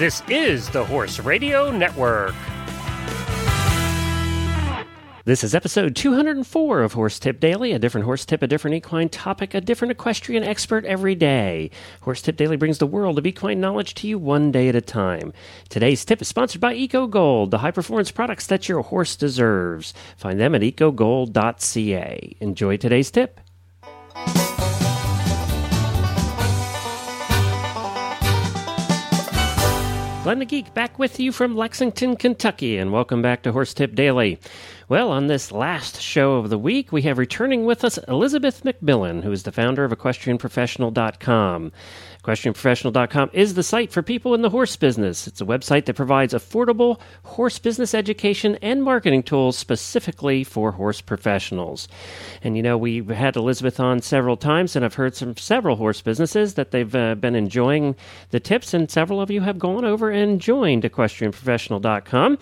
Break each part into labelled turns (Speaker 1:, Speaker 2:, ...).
Speaker 1: This is the Horse Radio Network. This is episode 204 of Horse Tip Daily, a different horse tip, a different equine topic, a different equestrian expert every day. Horse Tip Daily brings the world of equine knowledge to you one day at a time. Today's tip is sponsored by Eco Gold, the high performance products that your horse deserves. Find them at ecogold.ca. Enjoy today's tip. Glenn the Geek back with you from Lexington, Kentucky, and welcome back to Horse Tip Daily. Well, on this last show of the week, we have returning with us Elisabeth McMillan, who is the founder of EquestrianProfessional.com. EquestrianProfessional.com is the site for people in the horse business. It's a website that provides affordable horse business education and marketing tools specifically for horse professionals. And you know, we've had Elisabeth on several times, and I've heard from several horse businesses that they've uh, been enjoying the tips, and several of you have gone over and joined EquestrianProfessional.com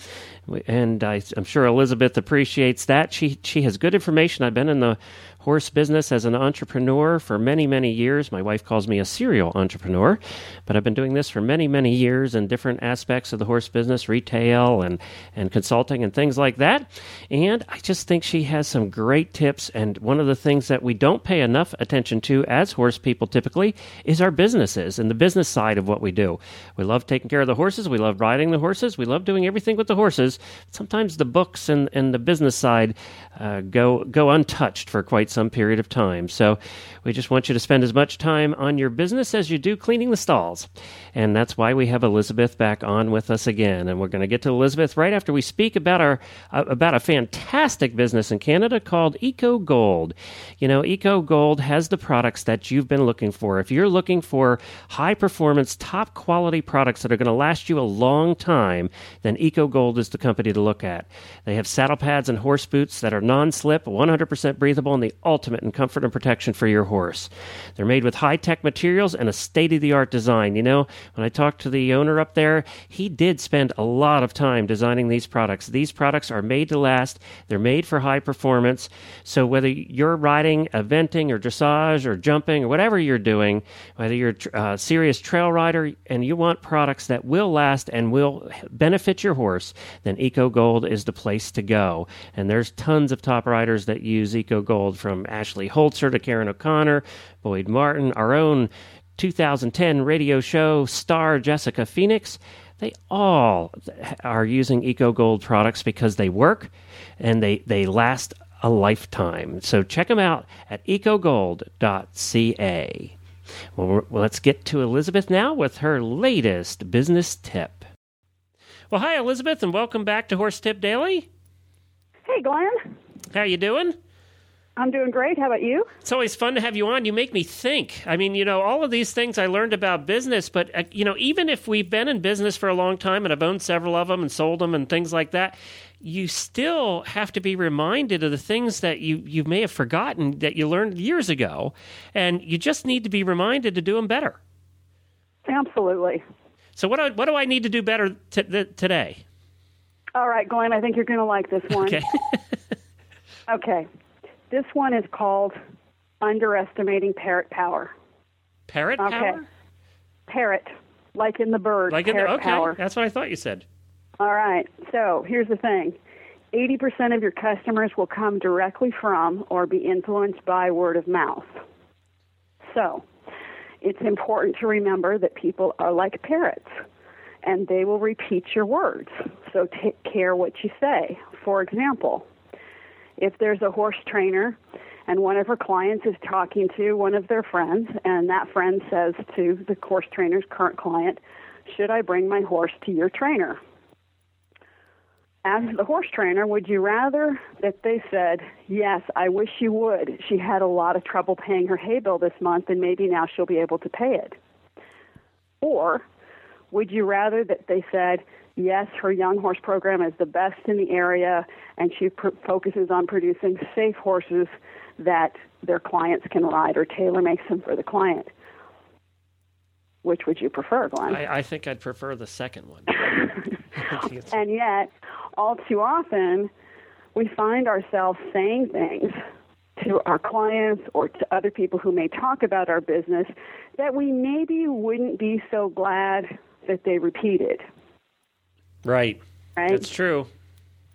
Speaker 1: and I, am sure Elisabeth appreciates that. She she has good information. I've been in the horse business as an entrepreneur for many, many years. My wife calls me a serial entrepreneur, but I've been doing this for many, many years in different aspects of the horse business, retail and, and consulting and things like that. And I just think she has some great tips. And one of the things that we don't pay enough attention to as horse people typically is our businesses and the business side of what we do. We love taking care of the horses, we love riding the horses, we love doing everything with the horses. Sometimes the books and, and the business side uh, go, go untouched for quite some some period of time. So we just want you to spend as much time on your business as you do cleaning the stalls. And that's why we have Elisabeth back on with us again. And we're going to get to Elisabeth right after we speak about our uh, about a fantastic business in Canada called Eco Gold. You know, Eco Gold has the products that you've been looking for. If you're looking for high performance, top quality products that are going to last you a long time, then Eco Gold is the company to look at. They have saddle pads and horse boots that are non-slip, 100% breathable, and the ultimate in comfort and protection for your horse. They're made with high tech materials and a state of the art design. You know, when I talked to the owner up there, he did spend a lot of time designing these products. These products are made to last, they're made for high performance. So whether you're riding, eventing, or dressage, or jumping, or whatever you're doing, whether you're a uh, serious trail rider and you want products that will last and will benefit your horse, then Eco Gold is the place to go. And there's tons of top riders that use Eco Gold from from Ashley Holzer to Karen O'Connor, Boyd Martin, our own 2010 radio show star Jessica Phoenix. They all are using Eco Gold products because they work and they, they last a lifetime. So check them out at ecogold.ca. Well, let's get to Elisabeth now with her latest business tip. Well, hi Elisabeth, and welcome back to Horse Tip Daily.
Speaker 2: Hey, Glenn.
Speaker 1: How are you doing?
Speaker 2: I'm doing great. How about you?
Speaker 1: It's always fun to have you on. You make me think. I mean, you know, all of these things I learned about business, but, uh, you know, even if we've been in business for a long time and I've owned several of them and sold them and things like that, you still have to be reminded of the things that you, you may have forgotten that you learned years ago. And you just need to be reminded to do them better.
Speaker 2: Absolutely.
Speaker 1: So, what do, what do I need to do better t- th- today?
Speaker 2: All right, Glenn, I think you're going to like this one.
Speaker 1: Okay.
Speaker 2: okay. This one is called Underestimating Parrot Power.
Speaker 1: Parrot
Speaker 2: okay.
Speaker 1: power?
Speaker 2: Parrot, like in the bird.
Speaker 1: Like in
Speaker 2: the,
Speaker 1: okay,
Speaker 2: power.
Speaker 1: that's what I thought you said.
Speaker 2: All right. So here's the thing. 80% of your customers will come directly from or be influenced by word of mouth. So, it's important to remember that people are like parrots and they will repeat your words. So, take care what you say. For example, if there's a horse trainer and one of her clients is talking to one of their friends, and that friend says to the horse trainer's current client, Should I bring my horse to your trainer? As the horse trainer, would you rather that they said, Yes, I wish you would. She had a lot of trouble paying her hay bill this month, and maybe now she'll be able to pay it? Or would you rather that they said, yes, her young horse program is the best in the area, and she pr- focuses on producing safe horses that their clients can ride or tailor makes them for the client. Which would you prefer, Glenn?
Speaker 1: I, I think I'd prefer the second one.
Speaker 2: and yet, all too often, we find ourselves saying things to our clients or to other people who may talk about our business that we maybe wouldn't be so glad that they repeated.
Speaker 1: Right.
Speaker 2: Right.
Speaker 1: That's true.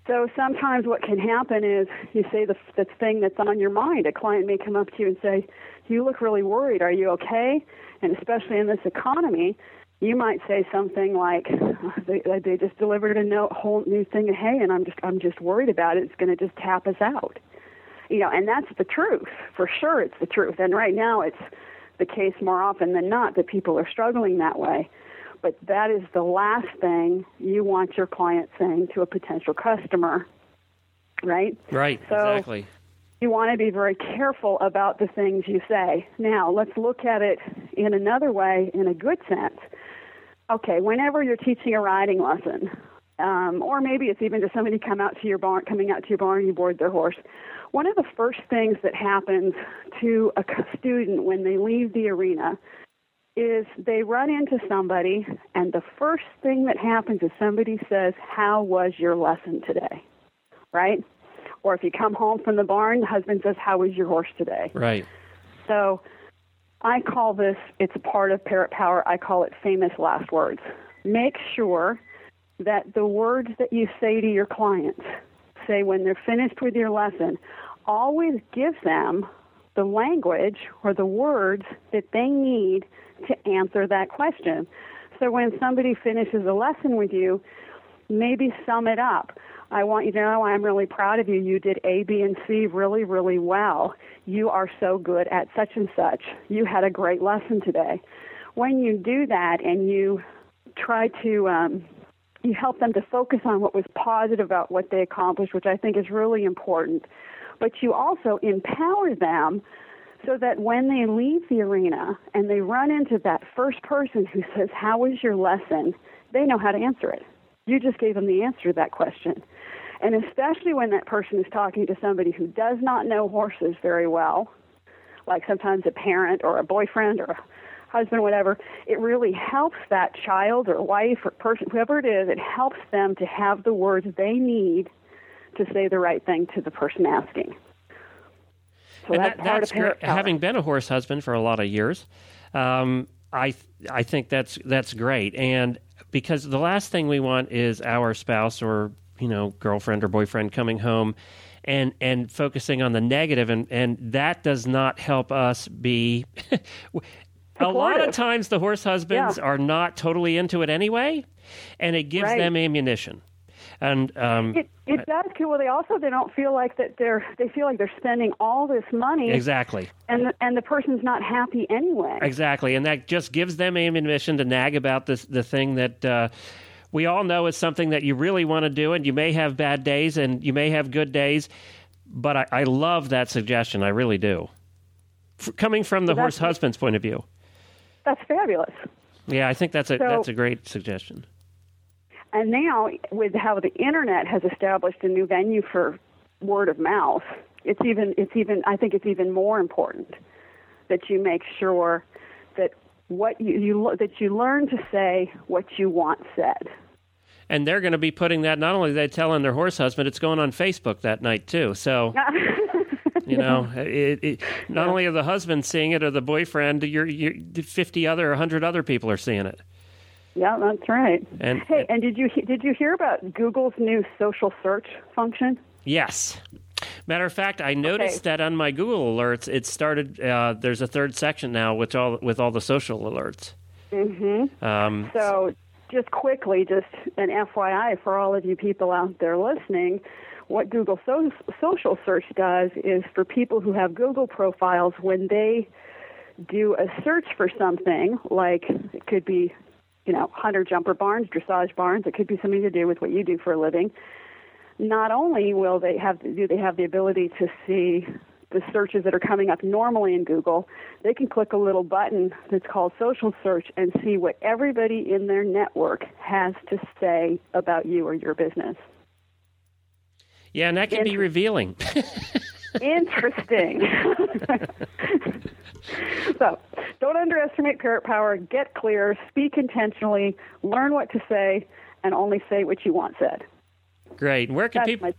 Speaker 2: So sometimes what can happen is you say the, the thing that's on your mind. A client may come up to you and say, "You look really worried. Are you okay?" And especially in this economy, you might say something like, "They, they just delivered a no, whole new thing of hay, and I'm just I'm just worried about it. It's going to just tap us out." You know, and that's the truth. For sure, it's the truth. And right now, it's the case more often than not that people are struggling that way but that is the last thing you want your client saying to a potential customer, right?
Speaker 1: Right,
Speaker 2: so
Speaker 1: exactly.
Speaker 2: You want to be very careful about the things you say. Now, let's look at it in another way, in a good sense. Okay, whenever you're teaching a riding lesson, um, or maybe it's even just somebody come out to your barn, coming out to your barn, you board their horse. One of the first things that happens to a student when they leave the arena is they run into somebody, and the first thing that happens is somebody says, How was your lesson today? Right? Or if you come home from the barn, the husband says, How was your horse today?
Speaker 1: Right.
Speaker 2: So I call this, it's a part of Parrot Power, I call it famous last words. Make sure that the words that you say to your clients, say when they're finished with your lesson, always give them the language or the words that they need to answer that question. So when somebody finishes a lesson with you, maybe sum it up. I want you to know I'm really proud of you. You did A, B, and C really, really well. You are so good at such and such. You had a great lesson today. When you do that and you try to, um, you help them to focus on what was positive about what they accomplished, which I think is really important. But you also empower them so that when they leave the arena and they run into that first person who says, How was your lesson? they know how to answer it. You just gave them the answer to that question. And especially when that person is talking to somebody who does not know horses very well, like sometimes a parent or a boyfriend or a husband, whatever, it really helps that child or wife or person, whoever it is, it helps them to have the words they need to say the right thing to the person asking. So
Speaker 1: and
Speaker 2: that's,
Speaker 1: that, that's great. Having been a horse husband for a lot of years, um, I I think that's that's great. And because the last thing we want is our spouse or you know girlfriend or boyfriend coming home and and focusing on the negative and and that does not help us be a lot of times the horse husbands yeah. are not totally into it anyway and it gives
Speaker 2: right.
Speaker 1: them ammunition and um,
Speaker 2: it, it does too. Well, they also they don't feel like that they're they feel like they're spending all this money
Speaker 1: exactly,
Speaker 2: and the, and the person's not happy anyway.
Speaker 1: Exactly, and that just gives them ammunition to nag about this the thing that. Uh, we all know is something that you really want to do, and you may have bad days and you may have good days, but I, I love that suggestion. I really do. F- coming from the horse husband's point of view,
Speaker 2: that's fabulous.
Speaker 1: Yeah, I think that's a
Speaker 2: so,
Speaker 1: that's a great suggestion.
Speaker 2: And now, with how the internet has established a new venue for word of mouth, it's even it's even I think it's even more important that you make sure that what you, you that you learn to say what you want said.
Speaker 1: And they're going to be putting that. Not only they telling their horse husband, it's going on Facebook that night too. So. You know, it, it, not yeah. only are the husband seeing it or the boyfriend, you're, you're 50 other, 100 other people are seeing it.
Speaker 2: Yeah, that's right.
Speaker 1: And,
Speaker 2: hey, and did you did you hear about Google's new social search function?
Speaker 1: Yes. Matter of fact, I noticed okay. that on my Google alerts, it started. Uh, there's a third section now with all with all the social alerts.
Speaker 2: Mm-hmm.
Speaker 1: Um,
Speaker 2: so, just quickly, just an FYI for all of you people out there listening, what Google so- Social Search does is for people who have Google profiles when they do a search for something, like it could be you know, hunter jumper barns, dressage barns. It could be something to do with what you do for a living. Not only will they have do they have the ability to see the searches that are coming up normally in Google, they can click a little button that's called social search and see what everybody in their network has to say about you or your business.
Speaker 1: Yeah, and that can be revealing.
Speaker 2: Interesting. so, don't underestimate parrot power. Get clear, speak intentionally, learn what to say, and only say what you want said.
Speaker 1: Great. Where can people?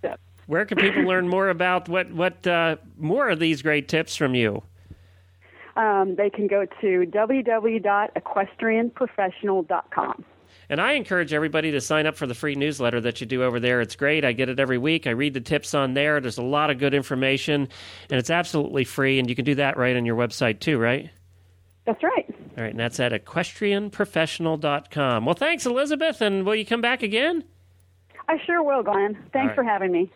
Speaker 1: Where can people learn more about what what uh, more of these great tips from you?
Speaker 2: Um, they can go to www.equestrianprofessional.com.
Speaker 1: And I encourage everybody to sign up for the free newsletter that you do over there. It's great. I get it every week. I read the tips on there. There's a lot of good information, and it's absolutely free. And you can do that right on your website too, right?
Speaker 2: That's right.
Speaker 1: All right, and that's at equestrianprofessional.com. Well, thanks, Elisabeth, and will you come back again?
Speaker 2: I sure will, Glenn. Thanks
Speaker 1: right.
Speaker 2: for having me.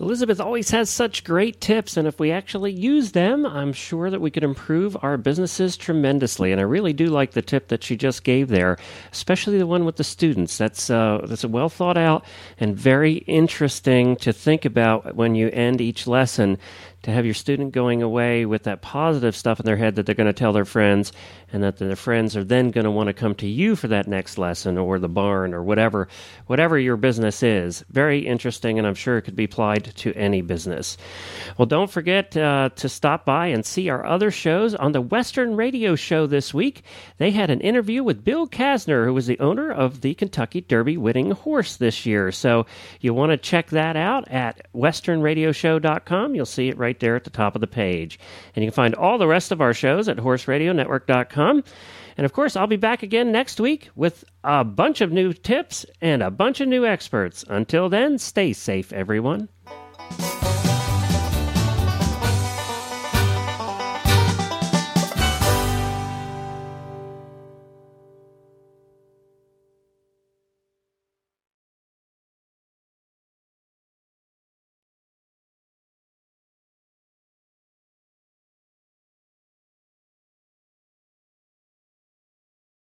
Speaker 1: Elisabeth always has such great tips, and if we actually use them, I'm sure that we could improve our businesses tremendously. And I really do like the tip that she just gave there, especially the one with the students. That's uh, that's well thought out and very interesting to think about when you end each lesson to have your student going away with that positive stuff in their head that they're going to tell their friends, and that their friends are then going to want to come to you for that next lesson or the barn or whatever, whatever your business is. Very interesting, and I'm sure it could be applied to any business. Well, don't forget uh, to stop by and see our other shows on the Western Radio Show this week. They had an interview with Bill Casner, who was the owner of the Kentucky Derby winning horse this year. So you want to check that out at westernradioshow.com. You'll see it right there at the top of the page. And you can find all the rest of our shows at horseradionetwork.com. And of course, I'll be back again next week with a bunch of new tips and a bunch of new experts. Until then, stay safe, everyone.